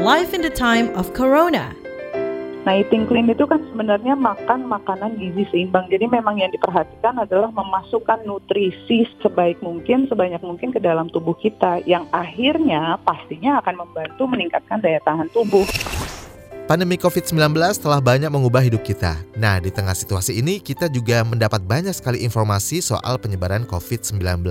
Life in the time of Corona. Nah, eating clean itu kan sebenarnya makan makanan gizi seimbang. Jadi memang yang diperhatikan adalah memasukkan nutrisi sebaik mungkin, sebanyak mungkin ke dalam tubuh kita, yang akhirnya pastinya akan membantu meningkatkan daya tahan tubuh. Pandemi COVID-19 telah banyak mengubah hidup kita. Nah, di tengah situasi ini, kita juga mendapat banyak sekali informasi soal penyebaran COVID-19.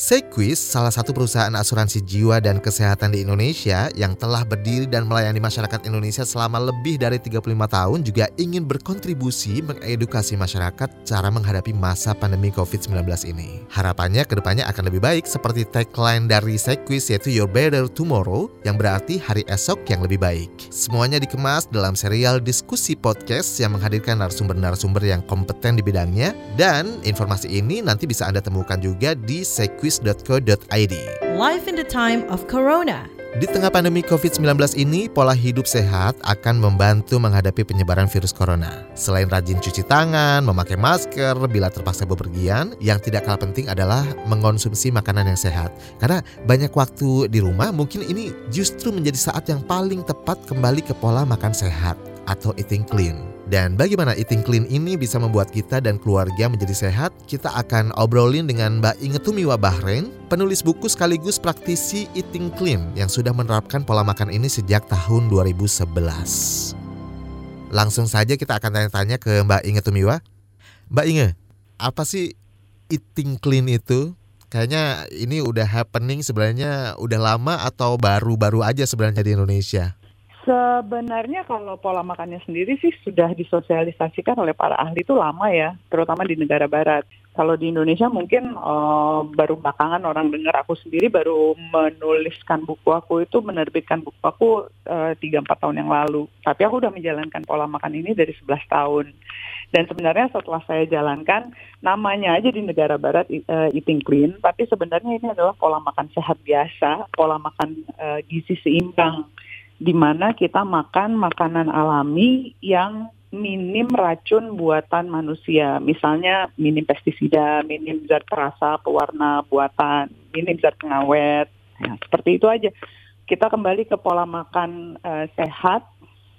Sequis, salah satu perusahaan asuransi jiwa dan kesehatan di Indonesia yang telah berdiri dan melayani masyarakat Indonesia selama lebih dari 35 tahun juga ingin berkontribusi mengedukasi masyarakat cara menghadapi masa pandemi COVID-19 ini. Harapannya ke depannya akan lebih baik seperti tagline dari Sequis yaitu Your Better Tomorrow yang berarti hari esok yang lebih baik. Semuanya dikemas dalam serial diskusi podcast yang menghadirkan narasumber-narasumber yang kompeten di bidangnya dan informasi ini nanti bisa Anda temukan juga di Sequis quiz.co.id. Life in the time of Corona. Di tengah pandemi COVID-19 ini, pola hidup sehat akan membantu menghadapi penyebaran virus corona. Selain rajin cuci tangan, memakai masker bila terpaksa bepergian, yang tidak kalah penting adalah mengonsumsi makanan yang sehat. Karena banyak waktu di rumah, mungkin ini justru menjadi saat yang paling tepat kembali ke pola makan sehat atau eating clean. Dan bagaimana eating clean ini bisa membuat kita dan keluarga menjadi sehat? Kita akan obrolin dengan Mbak Inge Tumiwa Bahrain, penulis buku sekaligus praktisi eating clean yang sudah menerapkan pola makan ini sejak tahun 2011. Langsung saja kita akan tanya-tanya ke Mbak Inge Tumiwa. Mbak Inge, apa sih eating clean itu? Kayaknya ini udah happening sebenarnya udah lama atau baru-baru aja sebenarnya di Indonesia? Sebenarnya kalau pola makannya sendiri sih sudah disosialisasikan oleh para ahli itu lama ya, terutama di negara barat. Kalau di Indonesia mungkin uh, baru belakangan orang dengar aku sendiri baru menuliskan buku aku itu menerbitkan buku aku eh, tiga uh, empat tahun yang lalu. Tapi aku udah menjalankan pola makan ini dari 11 tahun. Dan sebenarnya setelah saya jalankan namanya aja di negara barat uh, eating clean, tapi sebenarnya ini adalah pola makan sehat biasa, pola makan uh, gizi seimbang mana kita makan makanan alami yang minim racun buatan manusia. Misalnya minim pestisida, minim zat perasa, pewarna buatan, minim zat pengawet. Ya, seperti itu aja. Kita kembali ke pola makan uh, sehat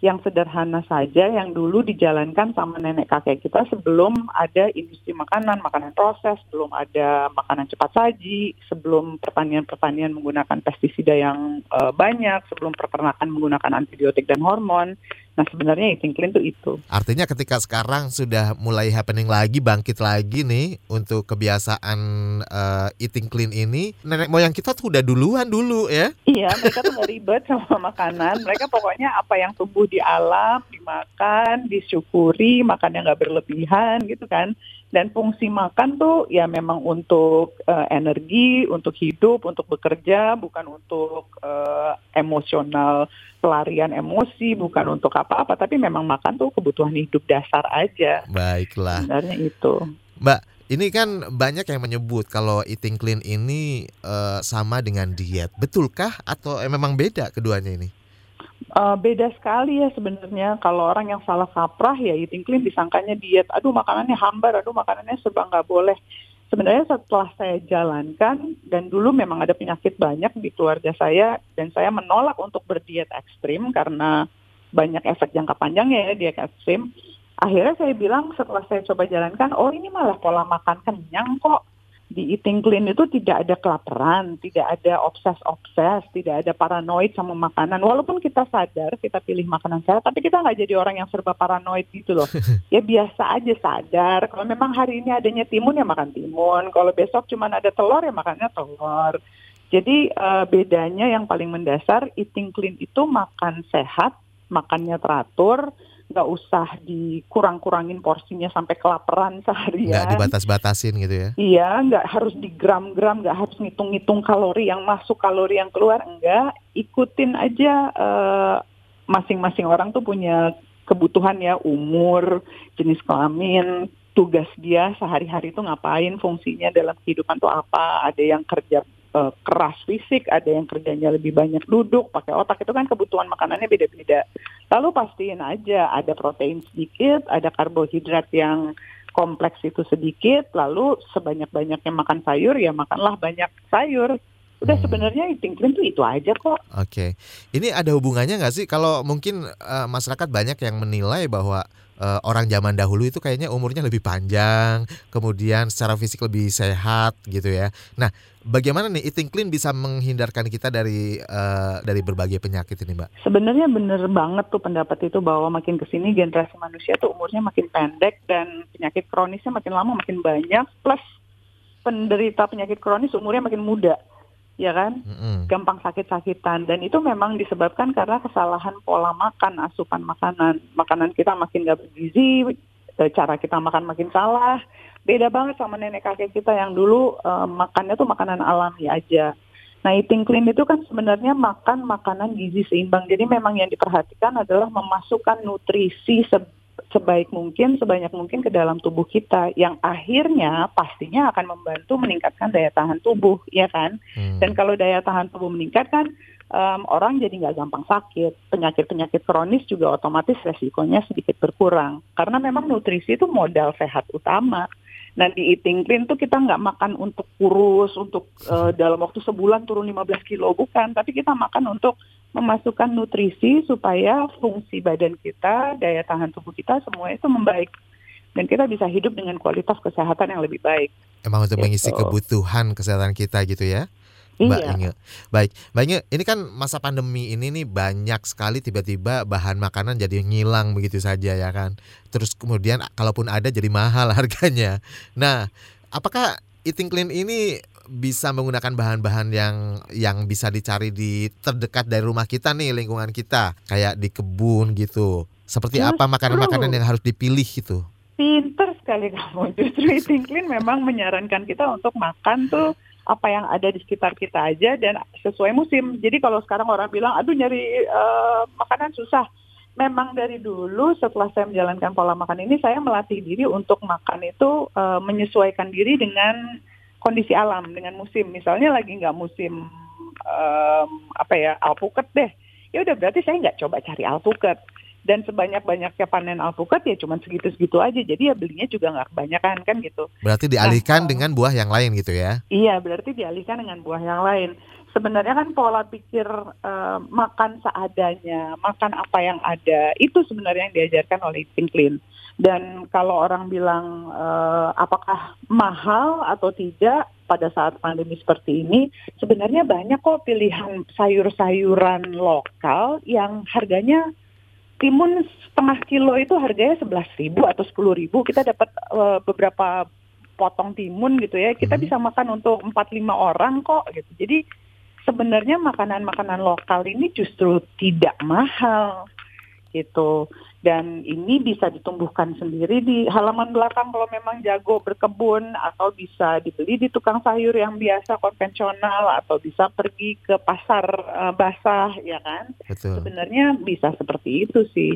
yang sederhana saja yang dulu dijalankan sama nenek kakek kita sebelum ada industri makanan, makanan proses, belum ada makanan cepat saji, sebelum pertanian-pertanian menggunakan pestisida yang uh, banyak, sebelum peternakan menggunakan antibiotik dan hormon. Nah sebenarnya eating clean itu itu. Artinya ketika sekarang sudah mulai happening lagi, bangkit lagi nih untuk kebiasaan uh, eating clean ini, nenek moyang kita tuh udah duluan dulu ya? Iya, mereka tuh gak ribet sama makanan. Mereka pokoknya apa yang tumbuh di alam, dimakan, disyukuri, makan yang gak berlebihan gitu kan. Dan fungsi makan tuh ya memang untuk uh, energi, untuk hidup, untuk bekerja, bukan untuk uh, emosional pelarian emosi, bukan untuk apa-apa, tapi memang makan tuh kebutuhan hidup dasar aja. Baiklah. Sebenarnya itu. Mbak, ini kan banyak yang menyebut kalau eating clean ini uh, sama dengan diet. Betulkah atau eh, memang beda keduanya ini? Uh, beda sekali ya sebenarnya. Kalau orang yang salah kaprah ya eating clean disangkanya diet. Aduh makanannya hambar aduh makanannya serba nggak boleh. Sebenarnya setelah saya jalankan dan dulu memang ada penyakit banyak di keluarga saya dan saya menolak untuk berdiet ekstrim karena banyak efek jangka panjangnya ya diet ekstrim. Akhirnya saya bilang setelah saya coba jalankan oh ini malah pola makan kenyang kok di eating clean itu tidak ada kelaparan, tidak ada obses-obses, tidak ada paranoid sama makanan. Walaupun kita sadar kita pilih makanan sehat, tapi kita nggak jadi orang yang serba paranoid gitu loh. Ya biasa aja sadar. Kalau memang hari ini adanya timun ya makan timun. Kalau besok cuma ada telur ya makannya telur. Jadi uh, bedanya yang paling mendasar eating clean itu makan sehat, makannya teratur, nggak usah dikurang-kurangin porsinya sampai kelaparan seharian. Nggak dibatas-batasin gitu ya? Iya, nggak harus digram-gram, nggak harus ngitung-ngitung kalori yang masuk, kalori yang keluar, enggak. Ikutin aja uh, masing-masing orang tuh punya kebutuhan ya, umur, jenis kelamin, tugas dia sehari-hari itu ngapain, fungsinya dalam kehidupan tuh apa. Ada yang kerja uh, keras fisik, ada yang kerjanya lebih banyak duduk, pakai otak itu kan kebutuhan makanannya beda-beda. Lalu pastiin aja ada protein sedikit, ada karbohidrat yang kompleks itu sedikit, lalu sebanyak-banyaknya makan sayur ya makanlah banyak sayur. Udah Hmm. sebenarnya eating clean tuh itu aja kok. Oke, ini ada hubungannya nggak sih kalau mungkin eh, masyarakat banyak yang menilai bahwa eh, orang zaman dahulu itu kayaknya umurnya lebih panjang, kemudian secara fisik lebih sehat gitu ya. Nah, bagaimana nih eating clean bisa menghindarkan kita dari eh, dari berbagai penyakit ini, Mbak? Sebenarnya bener banget tuh pendapat itu bahwa makin ke sini generasi manusia tuh umurnya makin pendek dan penyakit kronisnya makin lama makin banyak. Plus penderita penyakit kronis umurnya makin muda, ya kan? Mm-mm. gampang sakit-sakitan. Dan itu memang disebabkan karena kesalahan pola makan asupan makanan. Makanan kita makin gak bergizi eh, cara kita makan makin salah. Beda banget sama nenek kakek kita yang dulu eh, makannya tuh makanan alami aja. Nah eating clean itu kan sebenarnya makan makanan gizi seimbang. Jadi memang yang diperhatikan adalah memasukkan nutrisi se- sebaik mungkin, sebanyak mungkin ke dalam tubuh kita, yang akhirnya pastinya akan membantu meningkatkan daya tahan tubuh, ya kan? Hmm. Dan kalau daya tahan tubuh meningkat kan em, orang jadi nggak gampang sakit. Penyakit-penyakit kronis juga otomatis resikonya sedikit berkurang. Karena memang nutrisi itu modal sehat utama. Nah di eating clean tuh kita nggak makan untuk kurus, untuk eh, dalam waktu sebulan turun 15 kilo, bukan. Tapi kita makan untuk memasukkan nutrisi supaya fungsi badan kita, daya tahan tubuh kita semua itu membaik. Dan kita bisa hidup dengan kualitas kesehatan yang lebih baik. Emang untuk mengisi Gitu. kebutuhan kesehatan kita gitu ya. Mbak Iya. Inge. Baik, Mbak Inge, ini kan masa pandemi ini nih banyak sekali tiba-tiba bahan makanan jadi ngilang begitu saja ya kan. Terus kemudian kalaupun ada jadi mahal harganya. Nah, apakah eating clean ini bisa menggunakan bahan-bahan yang yang bisa dicari di terdekat dari rumah kita nih, lingkungan kita, kayak di kebun gitu. Seperti apa Justru. makanan-makanan yang harus dipilih gitu? Pinter sekali kamu. Justru Eating Clean memang menyarankan kita untuk makan tuh apa yang ada di sekitar kita aja dan sesuai musim. Jadi kalau sekarang orang bilang, aduh nyari eh, makanan susah. Memang dari dulu setelah saya menjalankan pola makan ini, saya melatih diri untuk makan itu eh, menyesuaikan diri dengan kondisi alam, dengan musim. Misalnya lagi nggak musim em, apa ya alpukat deh. Ya udah berarti saya nggak coba cari alpukat dan sebanyak-banyaknya panen alpukat ya cuma segitu-segitu aja. Jadi ya belinya juga nggak kebanyakan kan gitu. Berarti dialihkan Nah, dengan buah yang lain gitu ya? Iya, berarti dialihkan dengan buah yang lain. Sebenarnya kan pola pikir eh, makan seadanya, makan apa yang ada, itu sebenarnya yang diajarkan oleh Eating Clean. Dan kalau orang bilang eh, apakah mahal atau tidak pada saat pandemi seperti ini, sebenarnya banyak kok pilihan sayur-sayuran lokal yang harganya timun setengah kilo itu harganya sebelas ribu atau sepuluh ribu. Kita dapat eh, beberapa potong timun gitu ya. Kita Hmm. bisa makan untuk 4-5 orang kok gitu. Jadi sebenarnya makanan-makanan lokal ini justru tidak mahal gitu. Dan ini bisa ditumbuhkan sendiri di halaman belakang kalau memang jago berkebun atau bisa dibeli di tukang sayur yang biasa konvensional atau bisa pergi ke pasar eh, basah ya kan Betul. sebenarnya bisa seperti itu sih.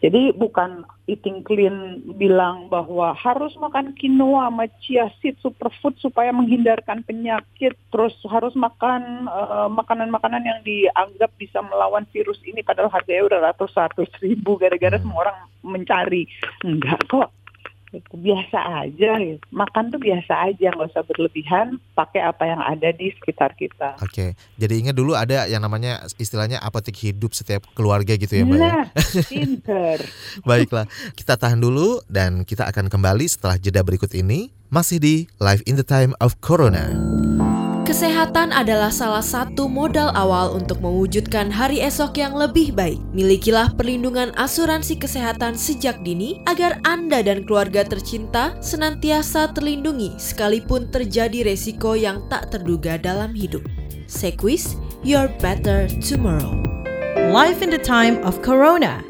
Jadi bukan eating clean bilang bahwa harus makan quinoa sama chia seed superfood supaya menghindarkan penyakit, terus harus makan eh, makanan-makanan yang dianggap bisa melawan virus ini padahal harganya udah ratus-ratus ribu gara-gara Hmm. semua orang mencari. Enggak kok. Biasa aja, makan tuh biasa aja, nggak usah berlebihan, pakai apa yang ada di sekitar kita. Oke, jadi ingat dulu ada yang namanya istilahnya apotek hidup setiap keluarga gitu ya Mbak ya? Nah, pinter. Baiklah, kita tahan dulu dan kita akan kembali setelah jeda berikut ini masih di Live in the Time of Corona. Kesehatan adalah salah satu modal awal untuk mewujudkan hari esok yang lebih baik. Milikilah perlindungan asuransi kesehatan sejak dini agar Anda dan keluarga tercinta senantiasa terlindungi sekalipun terjadi resiko yang tak terduga dalam hidup. Sequis, your better tomorrow. Life in the time of Corona.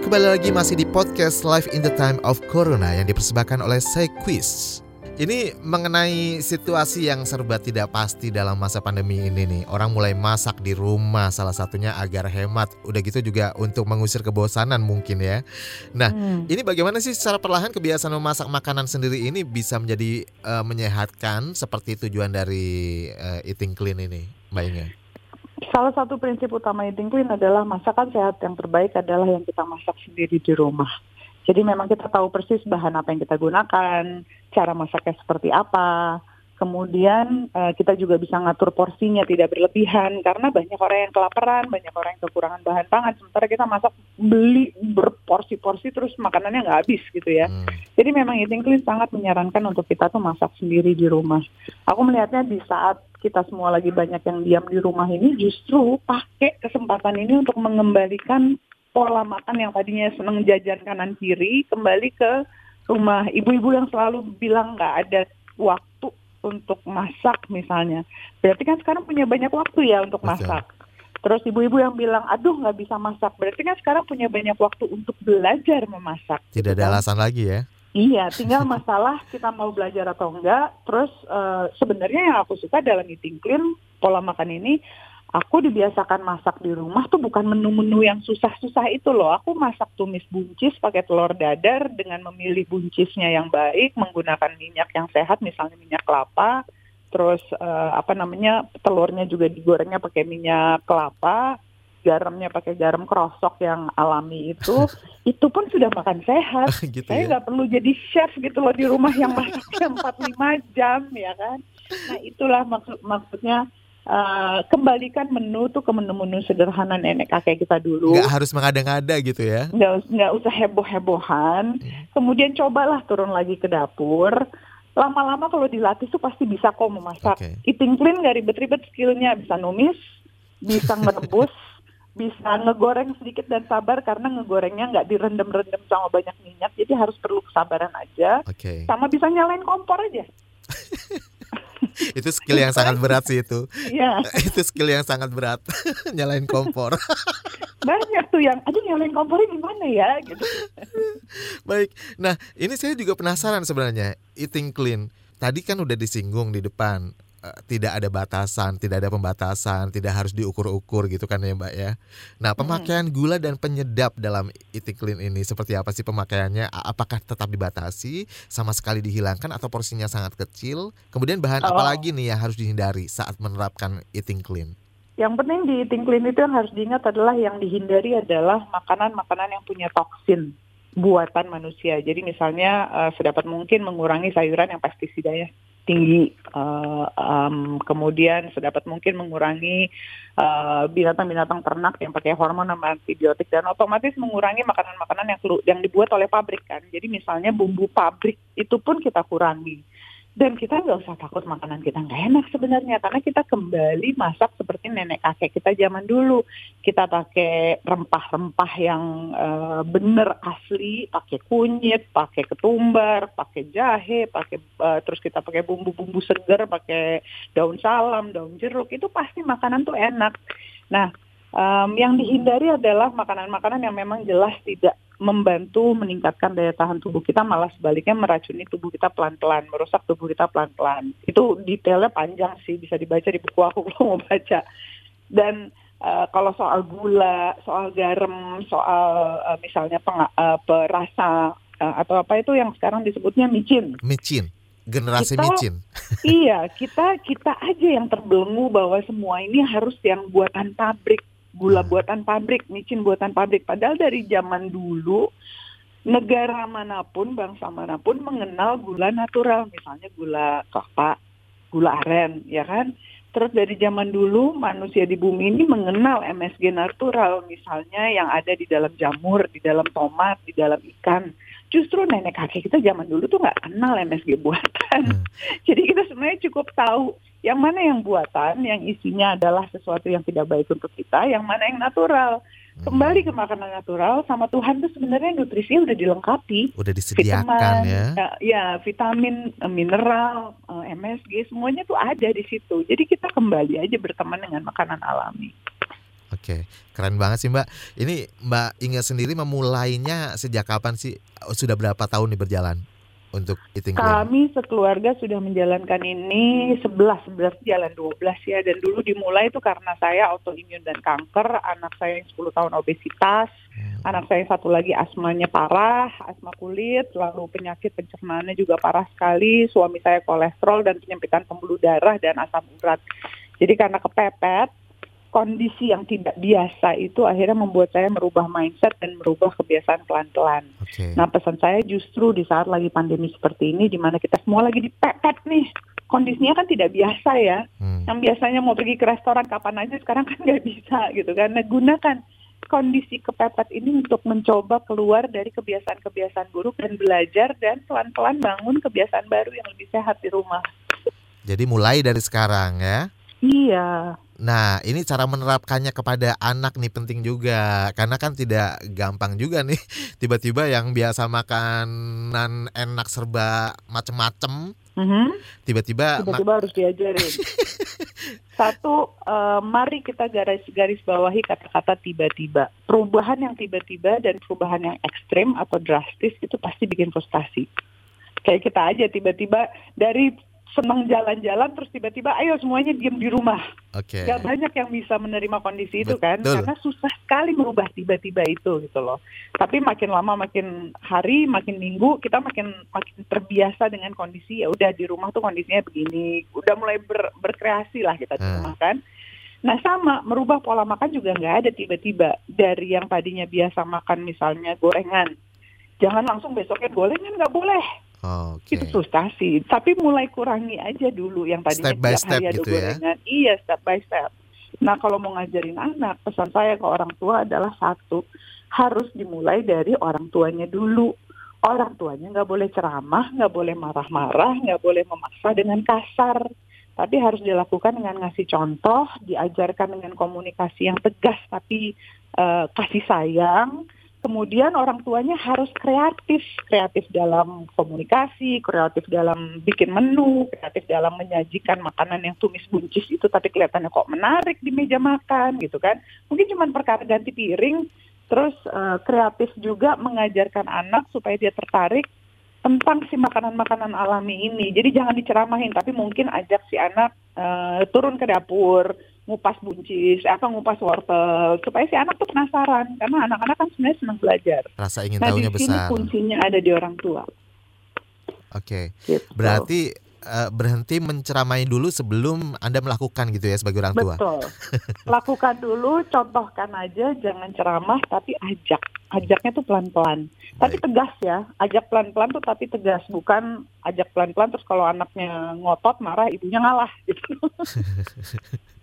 Kembali lagi masih di podcast Live in the Time of Corona yang dipersembahkan oleh Sequis. Ini mengenai situasi yang serba tidak pasti dalam masa pandemi ini nih. Orang mulai masak di rumah salah satunya agar hemat. Udah gitu juga untuk mengusir kebosanan mungkin ya. Nah, Hmm. ini bagaimana sih secara perlahan kebiasaan memasak makanan sendiri ini bisa menjadi eh, menyehatkan seperti tujuan dari eh, eating clean ini, Mbak Inge? Salah satu prinsip utama eating clean adalah masakan sehat yang terbaik adalah yang kita masak sendiri di rumah. Jadi memang kita tahu persis bahan apa yang kita gunakan, cara masaknya seperti apa, Kemudian uh, kita juga bisa ngatur porsinya tidak berlebihan karena banyak orang yang kelaparan, banyak orang yang kekurangan bahan pangan. Sementara kita masak beli berporsi-porsi terus makanannya nggak habis gitu ya. Hmm. Jadi memang eating clean sangat menyarankan untuk kita tuh masak sendiri di rumah. Aku melihatnya di saat kita semua lagi banyak yang diam di rumah ini justru pakai kesempatan ini untuk mengembalikan pola makan yang tadinya seneng jajan kanan kiri kembali ke rumah ibu-ibu yang selalu bilang nggak ada waktu untuk masak misalnya. Berarti kan sekarang punya banyak waktu ya untuk masak. Terus ibu-ibu yang bilang, aduh nggak bisa masak. Berarti kan sekarang punya banyak waktu untuk belajar memasak. Tidak ada kan? alasan lagi ya? Iya, tinggal masalah kita mau belajar atau enggak. Terus uh, sebenarnya yang aku suka dalam eating clean pola makan ini aku dibiasakan masak di rumah tuh bukan menu-menu yang susah-susah itu loh. Aku masak tumis buncis pakai telur dadar dengan memilih buncisnya yang baik, menggunakan minyak yang sehat, misalnya minyak kelapa. Terus uh, apa namanya telurnya juga digorengnya pakai minyak kelapa, garamnya pakai garam krosok yang alami itu, itu pun sudah makan sehat. gitu Saya ya? nggak ya? perlu jadi chef gitu loh di rumah yang masaknya 4-5 jam ya kan. Nah itulah maksud maksudnya uh, kembalikan menu tuh ke menu-menu sederhana nenek kakek kita dulu. Nggak harus mengada-ngada gitu ya? Nggak, nggak usah heboh-hebohan. Hmm. Kemudian cobalah turun lagi ke dapur. Lama-lama kalau dilatih tuh pasti bisa kok memasak. Okay. Eating clean nggak ribet-ribet skillnya. Bisa numis, bisa merebus, bisa ngegoreng sedikit dan sabar karena ngegorengnya nggak direndam-rendam sama banyak minyak. Jadi harus perlu kesabaran aja. Okay. Sama bisa nyalain kompor aja. itu skill yang sangat berat sih itu. Iya. itu skill yang sangat berat. nyalain kompor. Banyak tuh yang, aduh nyalain kompornya gimana ya gitu. Baik. Nah, ini saya juga penasaran sebenarnya eating clean. Tadi kan udah disinggung di depan tidak ada batasan, tidak ada pembatasan, tidak harus diukur-ukur gitu kan ya Mbak ya. Nah pemakaian gula dan penyedap dalam eating clean ini seperti apa sih pemakaiannya? Apakah tetap dibatasi, sama sekali dihilangkan atau porsinya sangat kecil? Kemudian bahan oh. apa lagi nih yang harus dihindari saat menerapkan eating clean? Yang penting di eating clean itu yang harus diingat adalah yang dihindari adalah makanan-makanan yang punya toksin buatan manusia. Jadi misalnya uh, sedapat mungkin mengurangi sayuran yang pestisidanya tinggi, uh, um, kemudian sedapat mungkin mengurangi eh, binatang-binatang ternak yang pakai hormon sama antibiotik dan otomatis mengurangi makanan-makanan yang yang dibuat oleh pabrik kan. Jadi misalnya bumbu pabrik itu pun kita kurangi dan kita nggak usah takut makanan kita nggak enak sebenarnya karena kita kembali masak seperti nenek kakek kita zaman dulu. Kita pakai rempah-rempah yang uh, bener asli pakai kunyit pakai ketumbar pakai jahe pakai uh, terus kita pakai bumbu-bumbu segar pakai daun salam daun jeruk itu pasti makanan tuh enak. Nah um, yang dihindari adalah makanan-makanan yang memang jelas tidak membantu meningkatkan daya tahan tubuh kita malah sebaliknya meracuni tubuh kita pelan-pelan, merusak tubuh kita pelan-pelan. Itu detailnya panjang sih, bisa dibaca di buku aku kalau mau baca. Dan uh, kalau soal gula, soal garam, soal uh, misalnya peng, uh, perasa uh, atau apa itu yang sekarang disebutnya micin. Micin generasi kita, micin. iya, kita kita aja yang terbelenggu bahwa semua ini harus yang buatan pabrik gula hmm. buatan pabrik, micin buatan pabrik. Padahal dari zaman dulu negara mana pun, bangsa mana pun mengenal gula natural, misalnya gula kelapa, gula aren, ya kan? Terus dari zaman dulu manusia di bumi ini mengenal MSG natural, misalnya yang ada di dalam jamur, di dalam tomat, di dalam ikan. Justru nenek kakek kita zaman dulu tuh nggak kenal MSG buatan. Hmm. Jadi kita sebenarnya cukup tahu yang mana yang buatan, yang isinya adalah sesuatu yang tidak baik untuk kita, yang mana yang natural. Kembali ke makanan natural, sama Tuhan tuh sebenarnya nutrisi udah dilengkapi. Udah disediakan vitamin, ya. ya. Ya, vitamin, eh, mineral, eh, MSG, semuanya tuh ada di situ. Jadi kita kembali aja berteman dengan makanan alami. Oke, keren banget sih Mbak. Ini Mbak Inga sendiri memulainya sejak kapan sih? Sudah berapa tahun nih berjalan? untuk eating clean? Kami sekeluarga sudah menjalankan ini 11, 11 jalan 12 ya. Dan dulu dimulai itu karena saya autoimun dan kanker, anak saya yang 10 tahun obesitas, hmm. anak saya satu lagi asmanya parah, asma kulit, lalu penyakit pencernaannya juga parah sekali, suami saya kolesterol dan penyempitan pembuluh darah dan asam urat. Jadi karena kepepet, kondisi yang tidak biasa itu akhirnya membuat saya merubah mindset dan merubah kebiasaan pelan-pelan. Okay. Nah pesan saya justru di saat lagi pandemi seperti ini, di mana kita semua lagi dipepet nih, kondisinya kan tidak biasa ya. Hmm. Yang biasanya mau pergi ke restoran kapan aja sekarang kan nggak bisa gitu kan. Nah, gunakan kondisi kepepet ini untuk mencoba keluar dari kebiasaan-kebiasaan buruk dan belajar dan pelan-pelan bangun kebiasaan baru yang lebih sehat di rumah. Jadi mulai dari sekarang ya. Iya. Nah, ini cara menerapkannya kepada anak nih penting juga karena kan tidak gampang juga nih tiba-tiba yang biasa makanan enak serba macem-macem Mhm. tiba-tiba Tiba-tiba harus diajarin. Satu, eh, mari kita garis garis bawahi kata-kata tiba-tiba. Perubahan yang tiba-tiba dan perubahan yang ekstrim atau drastis itu pasti bikin frustasi. Kayak kita aja tiba-tiba dari senang jalan-jalan terus tiba-tiba ayo semuanya diem di rumah. Oke. Gak banyak yang bisa menerima kondisi itu kan, Betul. karena susah sekali merubah tiba-tiba itu gitu loh. Tapi makin lama, makin hari, makin minggu, kita makin makin terbiasa dengan kondisi ya udah di rumah tuh kondisinya begini, udah mulai ber- berkreasi lah kita di Hmm. rumah kan. Nah sama merubah pola makan juga nggak ada tiba-tiba dari yang tadinya biasa makan misalnya gorengan, jangan langsung besoknya gorengan nggak boleh Oke. itu frustasi. Tapi mulai kurangi aja dulu yang tadinya Step by step hari ada gitu ya. gorengan. Iya, step by step. Nah, kalau mau ngajarin anak, pesan saya ke orang tua adalah satu, harus dimulai dari orang tuanya dulu. Orang tuanya nggak boleh ceramah, nggak boleh marah-marah, nggak boleh memaksa dengan kasar. Tapi harus dilakukan dengan ngasih contoh, diajarkan dengan komunikasi yang tegas tapi eh, kasih sayang, kemudian orang tuanya harus kreatif, kreatif dalam komunikasi, kreatif dalam bikin menu, kreatif dalam menyajikan makanan yang tumis buncis itu tapi kelihatannya kok menarik di meja makan gitu kan. Mungkin cuma perkara ganti piring, terus eh, kreatif juga mengajarkan anak supaya dia tertarik tentang si makanan-makanan alami ini. Jadi jangan diceramahin, tapi mungkin ajak si anak eh, turun ke dapur, ngupas buncis, apa ngupas wortel, supaya si anak tuh penasaran. Karena anak-anak kan sebenarnya senang belajar. Rasa ingin Nah tahunya besar. Oke. kuncinya ada di orang tua. Gitu. Berarti eh, berhenti menceramai dulu sebelum Anda melakukan gitu ya sebagai orang tua. Betul. Lakukan dulu, contohkan aja, jangan ceramah, tapi ajak. Ajaknya tuh pelan-pelan. Tapi tegas ya. Ajak pelan-pelan tuh tapi tegas, bukan ajak pelan-pelan terus kalau anaknya ngotot marah, ibunya ngalah. Gitu.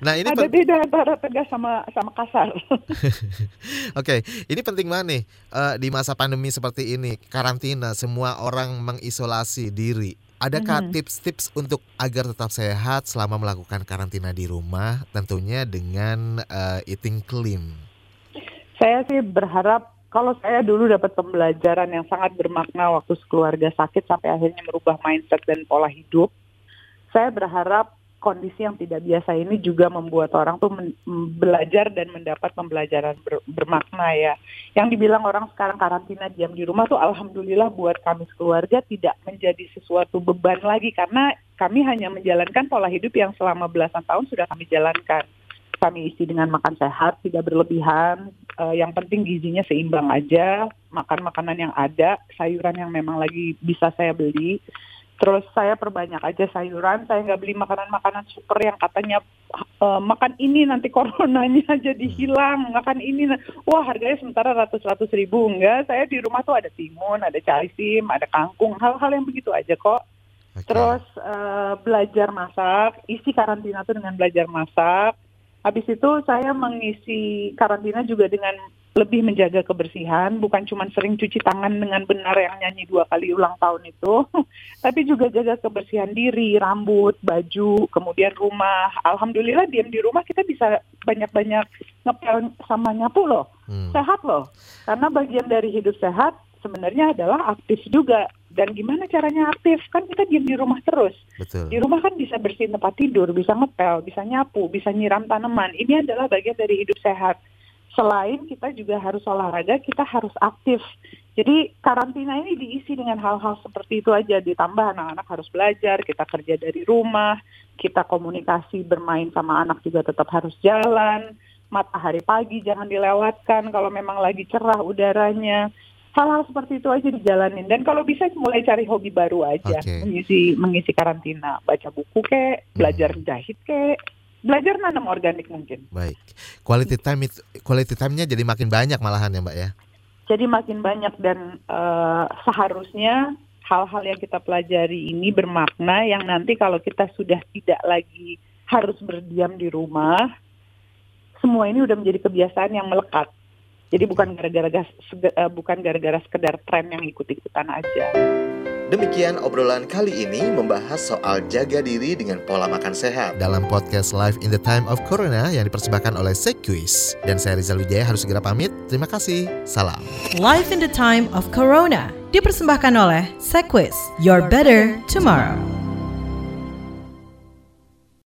Nah, ini Ada beda antara tegas sama sama kasar. Oke, ini penting banget nih eh, di masa pandemi seperti ini, karantina, semua orang mengisolasi diri. Adakah Mhm. tips-tips untuk agar tetap sehat selama melakukan karantina di rumah? Tentunya dengan eh, eating clean. Saya sih berharap kalau saya dulu dapat pembelajaran yang sangat bermakna waktu sekeluarga sakit sampai akhirnya merubah mindset dan pola hidup. Saya berharap kondisi yang tidak biasa ini juga membuat orang tuh belajar dan mendapat pembelajaran ber- bermakna ya. Yang dibilang orang sekarang karantina diam di rumah tuh alhamdulillah buat kami sekeluarga tidak menjadi sesuatu beban lagi karena kami hanya menjalankan pola hidup yang selama belasan tahun sudah kami jalankan kami isi dengan makan sehat, tidak berlebihan. Eh, yang penting gizinya seimbang aja, makan makanan yang ada, sayuran yang memang lagi bisa saya beli. Terus saya perbanyak aja sayuran, saya nggak beli makanan-makanan super yang katanya eh, makan ini nanti coronanya jadi hilang, makan ini, wah harganya sementara ratus-ratus ribu. Enggak, saya di rumah tuh ada timun, ada caisim, ada kangkung, hal-hal yang begitu aja kok. Oke. Terus eh, belajar masak, isi karantina tuh dengan belajar masak. Habis itu saya mengisi karantina juga dengan lebih menjaga kebersihan, bukan cuma sering cuci tangan dengan benar yang nyanyi dua kali ulang tahun itu, tapi juga jaga kebersihan diri, rambut, baju, kemudian rumah. Alhamdulillah diam di rumah kita bisa banyak-banyak ngepel sama nyapu loh Hmm. sehat loh. Karena bagian dari hidup sehat sebenarnya adalah aktif juga. Dan gimana caranya aktif? Kan kita diam di rumah terus. Betul. Di rumah kan bisa bersihin tempat tidur, bisa ngepel, bisa nyapu, bisa nyiram tanaman. Ini adalah bagian dari hidup sehat. Selain kita juga harus olahraga, kita harus aktif. Jadi karantina ini diisi dengan hal-hal seperti itu aja. Ditambah anak-anak harus belajar, kita kerja dari rumah, kita komunikasi bermain sama anak juga tetap harus jalan. Matahari pagi jangan dilewatkan kalau memang lagi cerah udaranya. Hal-hal seperti itu aja dijalanin. Dan kalau bisa mulai cari hobi baru aja Oke. mengisi mengisi karantina, baca buku kek, belajar jahit kek, belajar nanam organik mungkin. Baik. Quality time itu quality time-nya jadi makin banyak malahan ya, Mbak ya. Jadi makin banyak dan eh, seharusnya hal-hal yang kita pelajari ini bermakna yang nanti kalau kita sudah tidak lagi harus berdiam di rumah, semua ini udah menjadi kebiasaan yang melekat. Jadi bukan gara-gara uh, bukan gara-gara sekedar tren yang ikut-ikutan aja. Demikian obrolan kali ini membahas soal jaga diri dengan pola makan sehat dalam podcast Live in the Time of Corona yang dipersembahkan oleh Sequis. Dan saya Rizal Wijaya harus segera pamit. Terima kasih. Salam. Live in the Time of Corona dipersembahkan oleh Sequis. Your better tomorrow.